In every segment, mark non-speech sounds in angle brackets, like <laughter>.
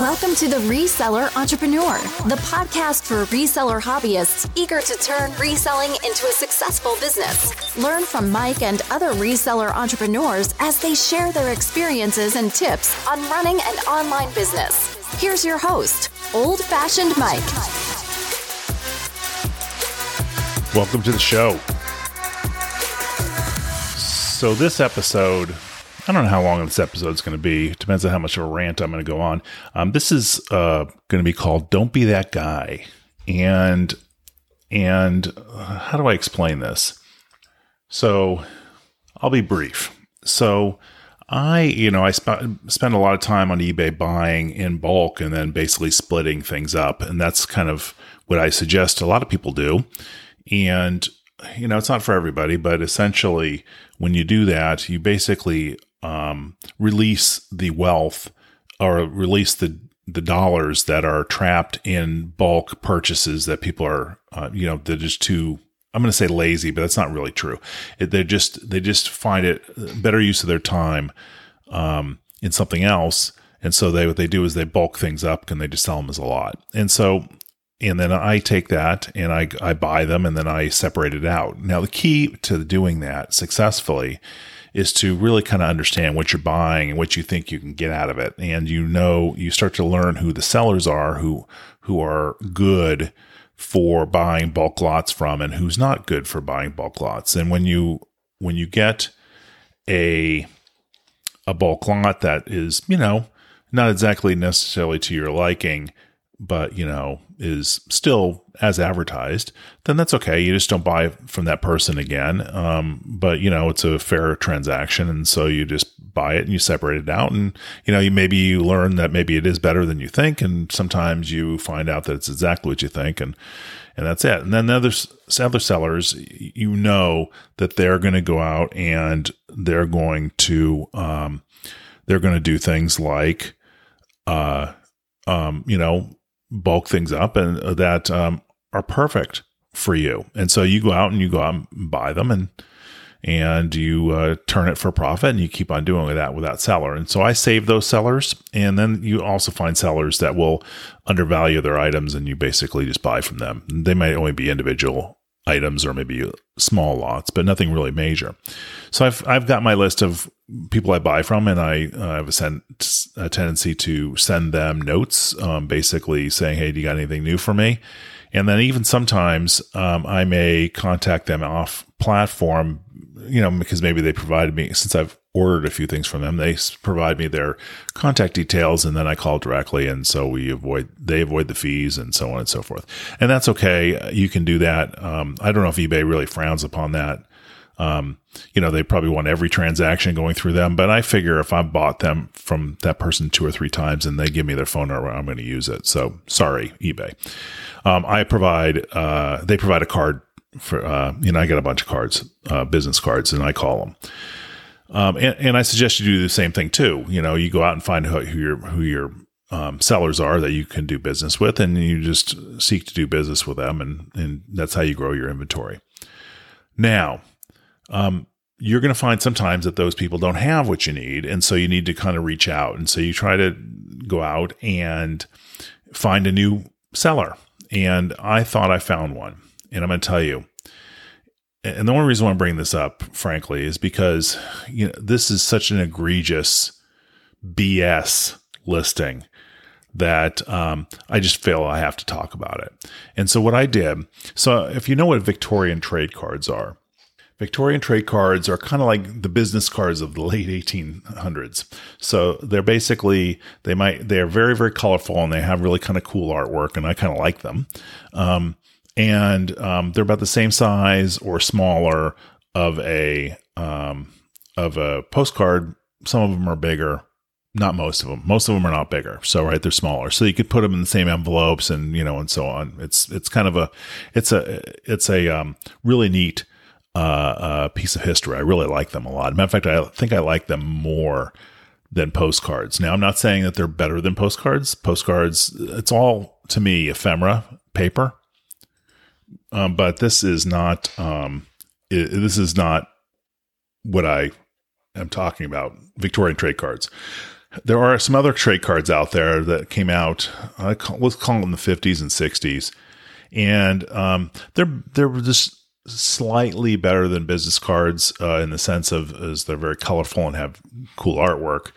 Welcome to The Reseller Entrepreneur, the podcast for reseller hobbyists eager to turn reselling into a successful business. Learn from Mike and other reseller entrepreneurs as they share their experiences and tips on running an online business. Here's your host, Old Fashioned Mike. Welcome to the show. So, this episode, I don't know how long this episode is going to be. It depends on how much of a rant I'm going to go on. Um, this is uh, going to be called "Don't Be That Guy," and and uh, how do I explain this? So, I'll be brief. So, I, you know, I sp- spend a lot of time on eBay buying in bulk and then basically splitting things up, and that's kind of what I suggest a lot of people do. And you know, it's not for everybody, but essentially, when you do that, you basically um, release the wealth or release the the dollars that are trapped in bulk purchases that people are, uh, you know, they're just too. I'm going to say lazy, but that's not really true. They just they just find it better use of their time um, in something else, and so they what they do is they bulk things up and they just sell them as a lot. And so and then I take that and I, I buy them and then I separate it out. Now, the key to doing that successfully is to really kind of understand what you're buying and what you think you can get out of it. And you know, you start to learn who the sellers are who, who are good for buying bulk lots from and who's not good for buying bulk lots. And when you, when you get a, a bulk lot that is, you know, not exactly necessarily to your liking, but you know is still as advertised then that's okay. You just don't buy from that person again. Um, but you know it's a fair transaction. And so you just buy it and you separate it out. And you know you maybe you learn that maybe it is better than you think. And sometimes you find out that it's exactly what you think. And and that's it. And then the other other sellers you know that they're going to go out and they're going to um, they're going to do things like uh um, you know, bulk things up and that um, are perfect for you. And so you go out and you go out and buy them and and you uh, turn it for profit and you keep on doing that with that seller. And so I save those sellers. And then you also find sellers that will undervalue their items and you basically just buy from them. They might only be individual items or maybe small lots, but nothing really major. So I've I've got my list of people I buy from, and I uh, have a, send, a, tendency to send them notes, um, basically saying, "Hey, do you got anything new for me?" And then even sometimes um, I may contact them off platform, you know, because maybe they provided me since I've ordered a few things from them. They provide me their contact details, and then I call directly, and so we avoid they avoid the fees and so on and so forth. And that's okay. You can do that. Um, I don't know if eBay really frowns upon that. Um, you know, they probably want every transaction going through them, but I figure if I bought them from that person two or three times and they give me their phone number, I'm going to use it. So sorry, eBay. Um, I provide, uh, they provide a card for, uh, you know, I get a bunch of cards, uh, business cards, and I call them. Um, and, and, I suggest you do the same thing too. You know, you go out and find who, who your who your um, sellers are that you can do business with, and you just seek to do business with them, and and that's how you grow your inventory. Now, um, you're going to find sometimes that those people don't have what you need, and so you need to kind of reach out, and so you try to go out and find a new seller. And I thought I found one, and I'm going to tell you and the only reason why I'm bringing this up, frankly, is because you know this is such an egregious BS listing that um, I just feel I have to talk about it. And so what I did, so if you know what Victorian trade cards are, Victorian trade cards are kind of like the business cards of the late 1800s. So they're basically they might they're very very colorful and they have really kind of cool artwork, and I kind of like them. Um, and um, they're about the same size or smaller of a um, of a postcard. Some of them are bigger, not most of them. Most of them are not bigger. So right, they're smaller. So you could put them in the same envelopes and you know and so on. It's it's kind of a it's a it's a um, really neat uh, uh, piece of history. I really like them a lot. Matter of fact, I think I like them more than postcards. Now, I'm not saying that they're better than postcards. Postcards, it's all to me ephemera paper. Um, but this is not um, it, this is not what I am talking about. Victorian trade cards. there are some other trade cards out there that came out. Call, let's call them the 50s and 60s, and um, they're they're just slightly better than business cards uh, in the sense of as they're very colorful and have cool artwork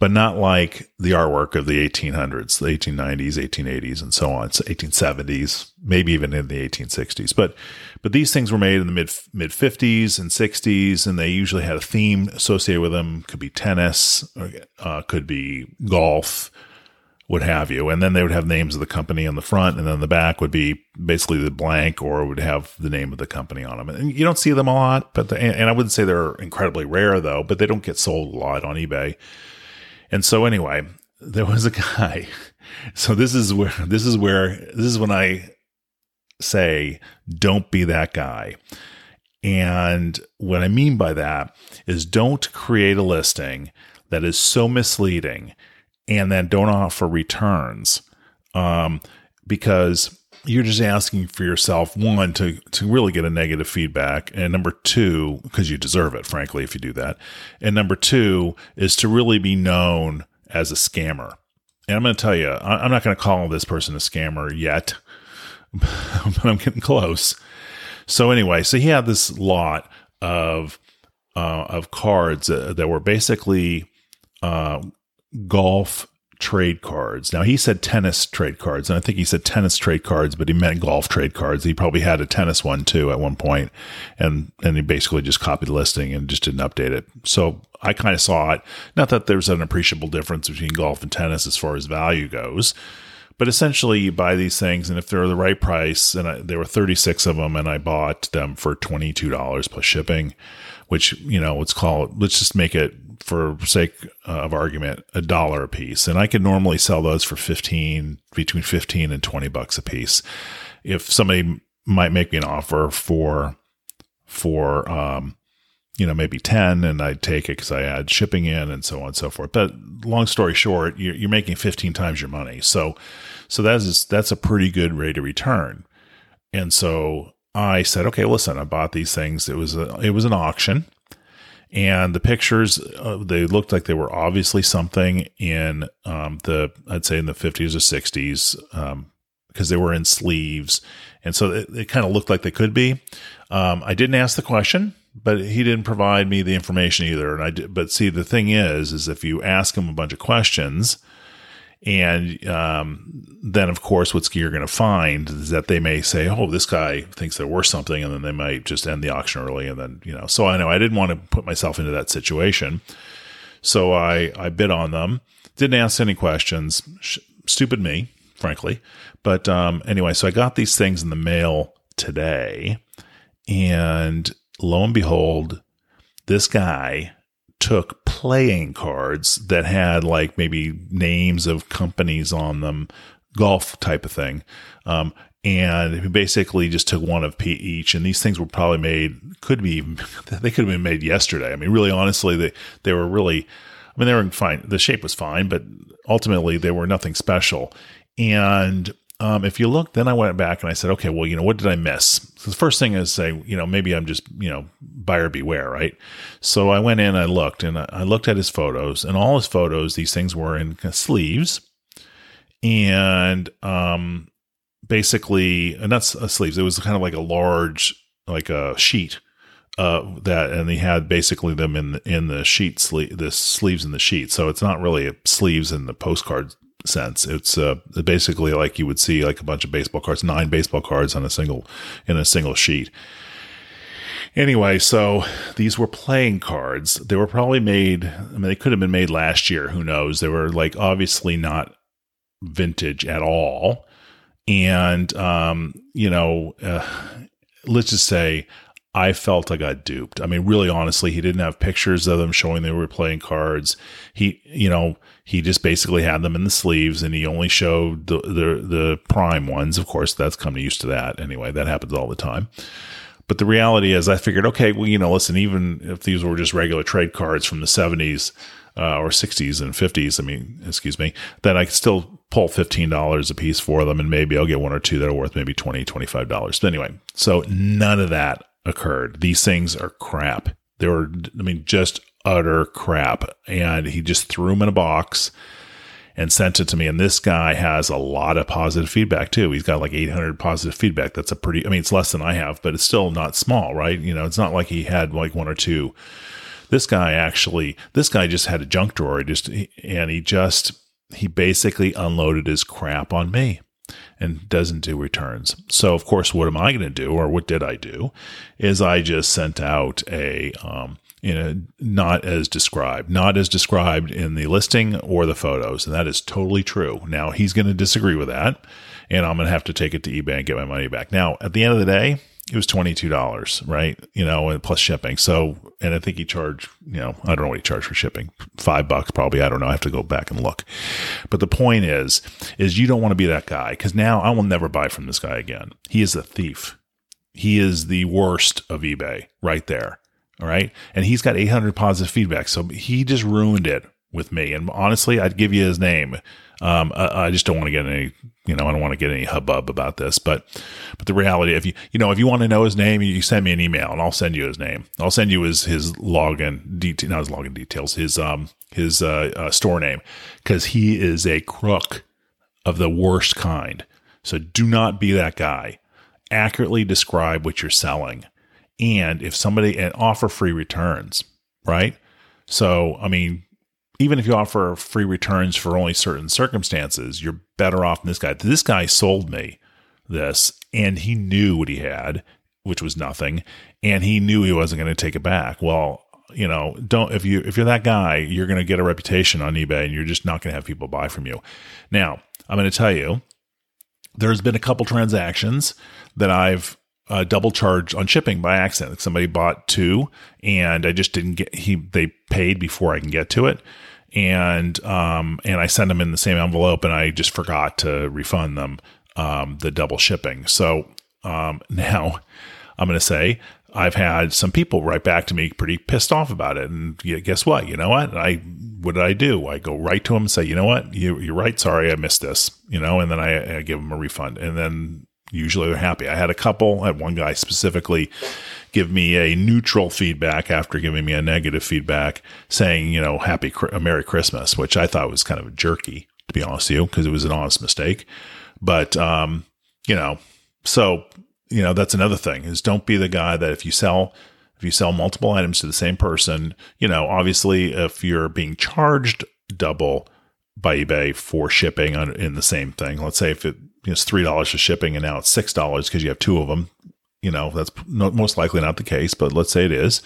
but not like the artwork of the 1800s, the 1890s, 1880s, and so on, 1870s, maybe even in the 1860s. But but these things were made in the mid mid 50s and 60s, and they usually had a theme associated with them. Could be tennis, uh, could be golf, what have you. And then they would have names of the company on the front, and then the back would be basically the blank, or would have the name of the company on them. And you don't see them a lot, but the, and I wouldn't say they're incredibly rare though, but they don't get sold a lot on eBay. And so anyway, there was a guy. <laughs> So this is where this is where this is when I say don't be that guy. And what I mean by that is don't create a listing that is so misleading and then don't offer returns. Um, because you're just asking for yourself one to to really get a negative feedback and number two because you deserve it frankly if you do that. And number two is to really be known as a scammer. And i'm going to tell you i'm not going to call this person a scammer yet <laughs> but i'm getting close. So anyway so he had this lot of uh, of cards uh, that were basically uh, golf trade cards. Now he said tennis trade cards, and I think he said tennis trade cards, but he meant golf trade cards. He probably had a tennis one too at one point, and and he basically just copied the listing and just didn't update it. So I kind of saw it. Not that there's an appreciable difference between golf and tennis as far as value goes. But essentially, you buy these things, and if they're the right price, and I, there were 36 of them, and I bought them for $22 plus shipping, which, you know, let's call it, let's just make it for sake of argument, a dollar a piece. And I could normally sell those for 15, between 15 and 20 bucks a piece. If somebody might make me an offer for, for, um, you know, maybe 10 and I'd take it because I add shipping in and so on and so forth. But long story short, you're, you're making 15 times your money. So, so that is, that's a pretty good rate of return. And so I said, okay, listen, I bought these things. It was a, it was an auction and the pictures uh, they looked like they were obviously something in um, the I'd say in the 50s or 60s because um, they were in sleeves, and so it, it kind of looked like they could be. Um, I didn't ask the question, but he didn't provide me the information either. And I did, but see the thing is, is if you ask him a bunch of questions and um, then, of course, what's you're going to find is that they may say, "Oh, this guy thinks they're worth something," and then they might just end the auction early. And then, you know, so I know I didn't want to put myself into that situation, so I I bid on them. Didn't ask any questions. Sh- stupid me, frankly. But um, anyway, so I got these things in the mail today, and lo and behold, this guy took playing cards that had like maybe names of companies on them, golf type of thing. Um, and basically just took one of each. And these things were probably made, could be, <laughs> they could have been made yesterday. I mean, really, honestly, they, they were really, I mean, they were fine. The shape was fine, but ultimately they were nothing special. And um, if you look, then I went back and I said, okay, well, you know, what did I miss? So the first thing is say, you know, maybe I'm just, you know, buyer beware, right? So I went in, I looked, and I looked at his photos, and all his photos, these things were in sleeves, and um, basically, and that's a sleeves. It was kind of like a large, like a sheet uh, that, and he had basically them in the, in the sheet sleeve, the sleeves in the sheet. So it's not really sleeves in the postcard sense. It's uh, basically like you would see like a bunch of baseball cards, nine baseball cards on a single in a single sheet. Anyway, so these were playing cards. They were probably made. I mean, they could have been made last year. Who knows? They were like obviously not vintage at all. And um, you know, uh, let's just say I felt I got duped. I mean, really honestly, he didn't have pictures of them showing they were playing cards. He, you know, he just basically had them in the sleeves and he only showed the, the, the prime ones. Of course, that's come used to that anyway. That happens all the time. But the reality is, I figured, okay, well, you know, listen, even if these were just regular trade cards from the 70s uh, or 60s and 50s, I mean, excuse me, then I could still pull $15 a piece for them and maybe I'll get one or two that are worth maybe $20, $25. But anyway, so none of that occurred. These things are crap. They were, I mean, just utter crap. And he just threw them in a box and sent it to me. And this guy has a lot of positive feedback too. He's got like 800 positive feedback. That's a pretty, I mean, it's less than I have, but it's still not small, right? You know, it's not like he had like one or two. This guy actually, this guy just had a junk drawer. Just, and he just, he basically unloaded his crap on me and doesn't do returns. So, of course, what am I going to do, or what did I do, is I just sent out a, um, you know, not as described, not as described in the listing or the photos. And that is totally true. Now, he's going to disagree with that, and I'm going to have to take it to eBay and get my money back. Now, at the end of the day, it was $22, right? You know, and plus shipping. So, and I think he charged, you know, I don't know what he charged for shipping. Five bucks probably. I don't know. I have to go back and look. But the point is, is you don't want to be that guy because now I will never buy from this guy again. He is a thief. He is the worst of eBay right there. All right. And he's got 800 positive feedback. So he just ruined it with me. And honestly, I'd give you his name. Um, I, I, just don't want to get any, you know, I don't want to get any hubbub about this, but, but the reality, if you, you know, if you want to know his name, you send me an email and I'll send you his name. I'll send you his, his login detail, not his login details, his, um, his, uh, uh store name, cause he is a crook of the worst kind. So do not be that guy. Accurately describe what you're selling. And if somebody, and offer free returns, right? So, I mean, even if you offer free returns for only certain circumstances, you're better off than this guy. This guy sold me this and he knew what he had, which was nothing, and he knew he wasn't going to take it back. Well, you know, don't if you if you're that guy, you're going to get a reputation on eBay and you're just not going to have people buy from you. Now, I'm going to tell you there's been a couple transactions that I've uh, double charge on shipping by accident. Somebody bought two, and I just didn't get. He they paid before I can get to it, and um, and I sent them in the same envelope, and I just forgot to refund them um, the double shipping. So um, <laughs> now I'm going to say I've had some people write back to me pretty pissed off about it, and guess what? You know what? I what did I do? I go right to them and say, you know what? You, you're right. Sorry, I missed this. You know, and then I, I give them a refund, and then usually they're happy. I had a couple, I had one guy specifically give me a neutral feedback after giving me a negative feedback saying, you know, happy, a Merry Christmas, which I thought was kind of jerky, to be honest with you, because it was an honest mistake. But, um, you know, so, you know, that's another thing is don't be the guy that if you sell, if you sell multiple items to the same person, you know, obviously if you're being charged double by eBay for shipping in the same thing, let's say if it's three dollars for shipping and now it's six dollars because you have two of them. You know that's most likely not the case, but let's say it is.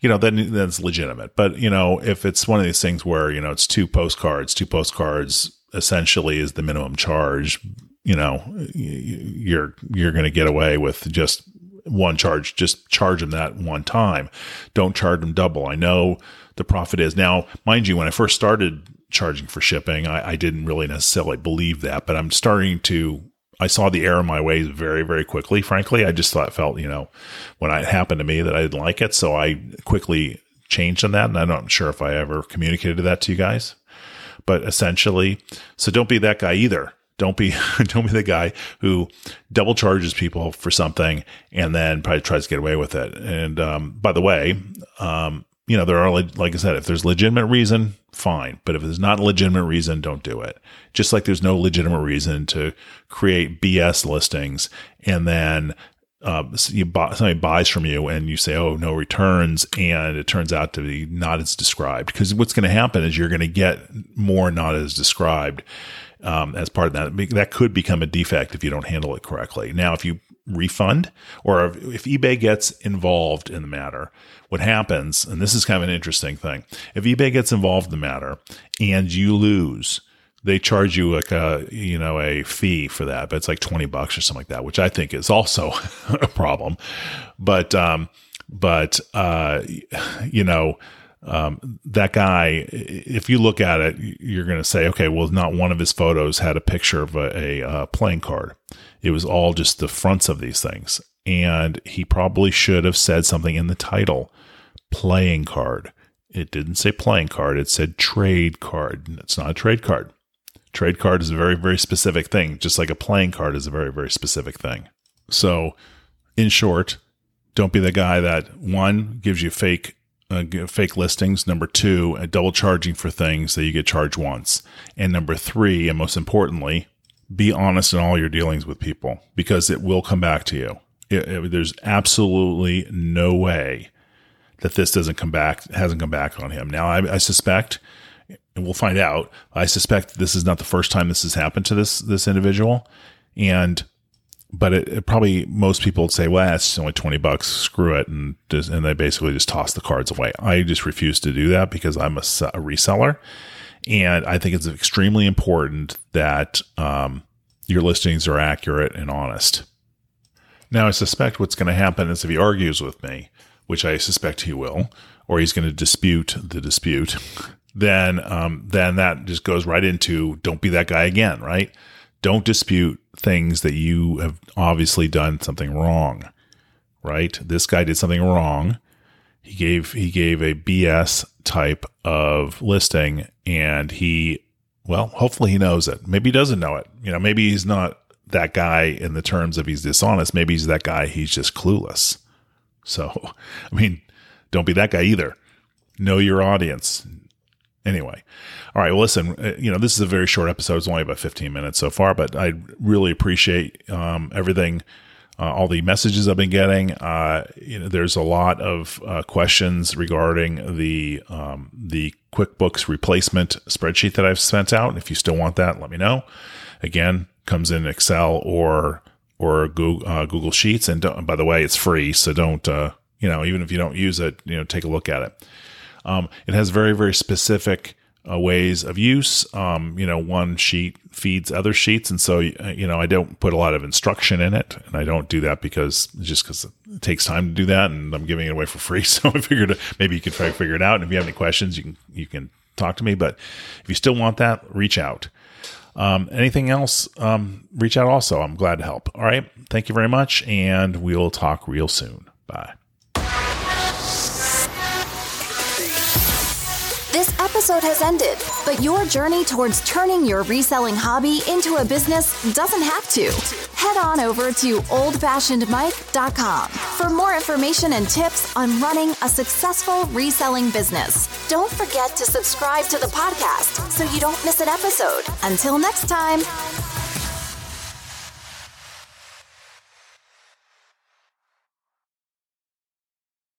You know then that's legitimate. But you know if it's one of these things where you know it's two postcards, two postcards essentially is the minimum charge. You know you're you're going to get away with just one charge. Just charge them that one time. Don't charge them double. I know the profit is now, mind you. When I first started charging for shipping. I, I didn't really necessarily believe that, but I'm starting to I saw the error in my ways very, very quickly. Frankly, I just thought felt, you know, when it happened to me that I didn't like it. So I quickly changed on that. And I'm not sure if I ever communicated that to you guys, but essentially, so don't be that guy either. Don't be, <laughs> don't be the guy who double charges people for something and then probably tries to get away with it. And, um, by the way, um, you know, there are, like I said, if there's legitimate reason, fine. But if there's not a legitimate reason, don't do it. Just like there's no legitimate reason to create BS listings and then uh, you buy, somebody buys from you and you say, oh, no returns. And it turns out to be not as described. Because what's going to happen is you're going to get more not as described um, as part of that. That could become a defect if you don't handle it correctly. Now, if you refund or if eBay gets involved in the matter, what happens, and this is kind of an interesting thing, if eBay gets involved in the matter and you lose, they charge you like a you know a fee for that, but it's like twenty bucks or something like that, which I think is also <laughs> a problem. But um, but uh, you know. Um, that guy, if you look at it, you're going to say, okay, well, not one of his photos had a picture of a, a, uh, playing card. It was all just the fronts of these things. And he probably should have said something in the title playing card. It didn't say playing card, it said trade card. It's not a trade card. Trade card is a very, very specific thing, just like a playing card is a very, very specific thing. So, in short, don't be the guy that one gives you fake uh, fake listings. Number two, uh, double charging for things that you get charged once. And number three, and most importantly, be honest in all your dealings with people because it will come back to you. It, it, there's absolutely no way that this doesn't come back, hasn't come back on him. Now, I, I suspect, and we'll find out. I suspect this is not the first time this has happened to this this individual, and but it, it, probably most people would say, well, it's only 20 bucks, screw it. And just, and they basically just toss the cards away. I just refuse to do that because I'm a, a reseller. And I think it's extremely important that um, your listings are accurate and honest. Now, I suspect what's going to happen is if he argues with me, which I suspect he will, or he's going to dispute the dispute, <laughs> then um, then that just goes right into don't be that guy again, right? Don't dispute things that you have obviously done something wrong, right? This guy did something wrong. He gave he gave a BS type of listing and he well, hopefully he knows it. Maybe he doesn't know it. You know, maybe he's not that guy in the terms of he's dishonest. Maybe he's that guy, he's just clueless. So, <laughs> I mean, don't be that guy either. Know your audience. Anyway, all right. Well, listen, uh, you know, this is a very short episode. It's only about 15 minutes so far, but I really appreciate um, everything, uh, all the messages I've been getting. Uh, you know, there's a lot of uh, questions regarding the um, the QuickBooks replacement spreadsheet that I've sent out. If you still want that, let me know. Again, comes in Excel or or Google, uh, Google Sheets, and by the way, it's free, so don't uh, you know even if you don't use it, you know, take a look at it. Um, it has very very specific uh, ways of use. Um, you know, one sheet feeds other sheets, and so uh, you know I don't put a lot of instruction in it, and I don't do that because just because it takes time to do that, and I'm giving it away for free. <laughs> So I figured maybe you could try to figure it out. And if you have any questions, you can you can talk to me. But if you still want that, reach out. Um, anything else? Um, reach out. Also, I'm glad to help. All right. Thank you very much, and we'll talk real soon. Bye. This episode has ended, but your journey towards turning your reselling hobby into a business doesn't have to. Head on over to oldfashionedmike.com for more information and tips on running a successful reselling business. Don't forget to subscribe to the podcast so you don't miss an episode. Until next time.